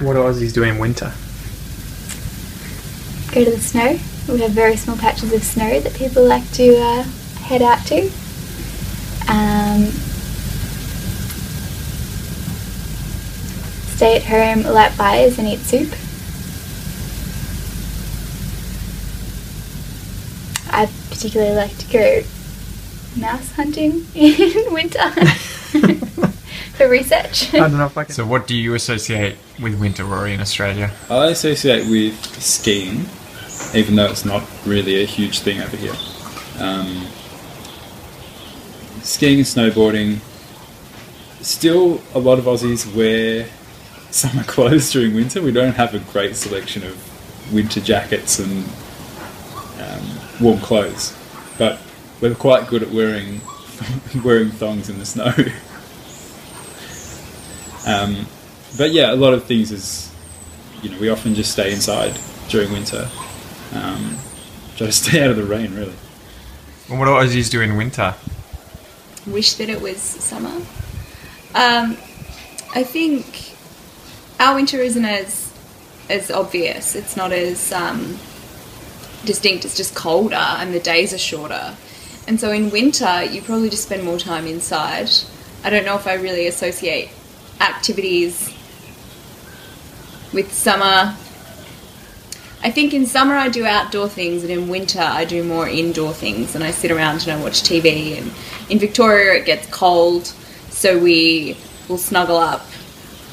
What Aussies do in winter? Go to the snow. We have very small patches of snow that people like to uh, head out to. Um, stay at home, light fires, and eat soup. I particularly like to go mouse hunting in winter for research. I don't know if I can. So, what do you associate with winter, Rory, in Australia? I associate with skiing, even though it's not really a huge thing over here. Um, skiing and snowboarding. Still, a lot of Aussies wear summer clothes during winter. We don't have a great selection of winter jackets and um, warm clothes, but we're quite good at wearing wearing thongs in the snow. um, but yeah, a lot of things is, you know, we often just stay inside during winter. Um, try to stay out of the rain, really. And what do Aussies do in winter? wish that it was summer. Um, I think our winter isn't as as obvious. It's not as um, distinct. It's just colder and the days are shorter. And so in winter, you probably just spend more time inside. I don't know if I really associate activities with summer. I think in summer I do outdoor things, and in winter I do more indoor things, and I sit around and I watch TV. And in Victoria it gets cold, so we will snuggle up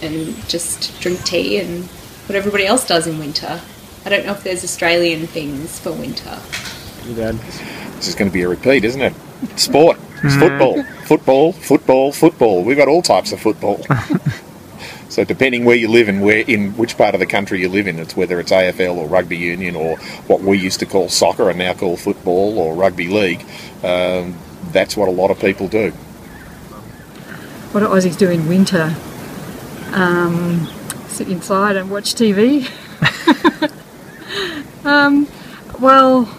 and just drink tea and what everybody else does in winter. I don't know if there's Australian things for winter. This is going to be a repeat, isn't it? Sport. It's football. Football, football, football. We've got all types of football. so depending where you live and where in which part of the country you live in, it's whether it's AFL or rugby union or what we used to call soccer and now call football or rugby league. Um, that's what a lot of people do. What do Aussies do in winter? Um, sit inside and watch TV. um, well,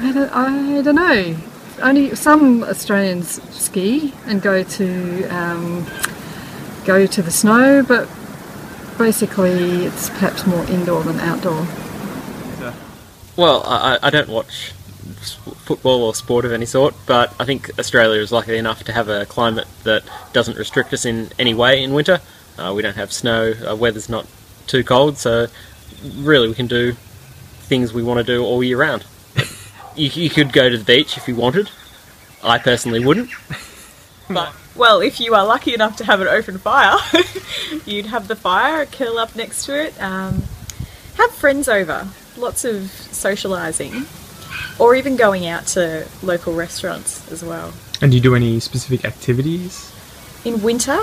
I don't, I don't know. Only some Australians ski and go to um, go to the snow, but basically it's perhaps more indoor than outdoor. Well, I, I don't watch football or sport of any sort, but I think Australia is lucky enough to have a climate that doesn't restrict us in any way in winter. Uh, we don't have snow, uh, weather's not too cold, so really we can do things we want to do all year round. You, you could go to the beach if you wanted. I personally wouldn't. But well, if you are lucky enough to have an open fire, you'd have the fire, curl up next to it, um, have friends over, lots of socialising, or even going out to local restaurants as well. And do you do any specific activities? In winter,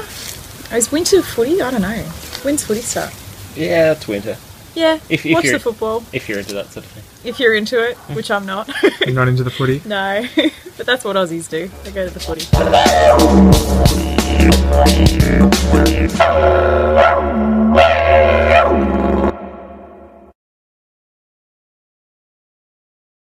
is winter footy? I don't know. When's footy start? Yeah, it's winter. Yeah, If- if watch the football If you're into that sort of thing. if you're into it, which I'm not. You're not into the footy? no, but that's what Aussies do. They go to the footy.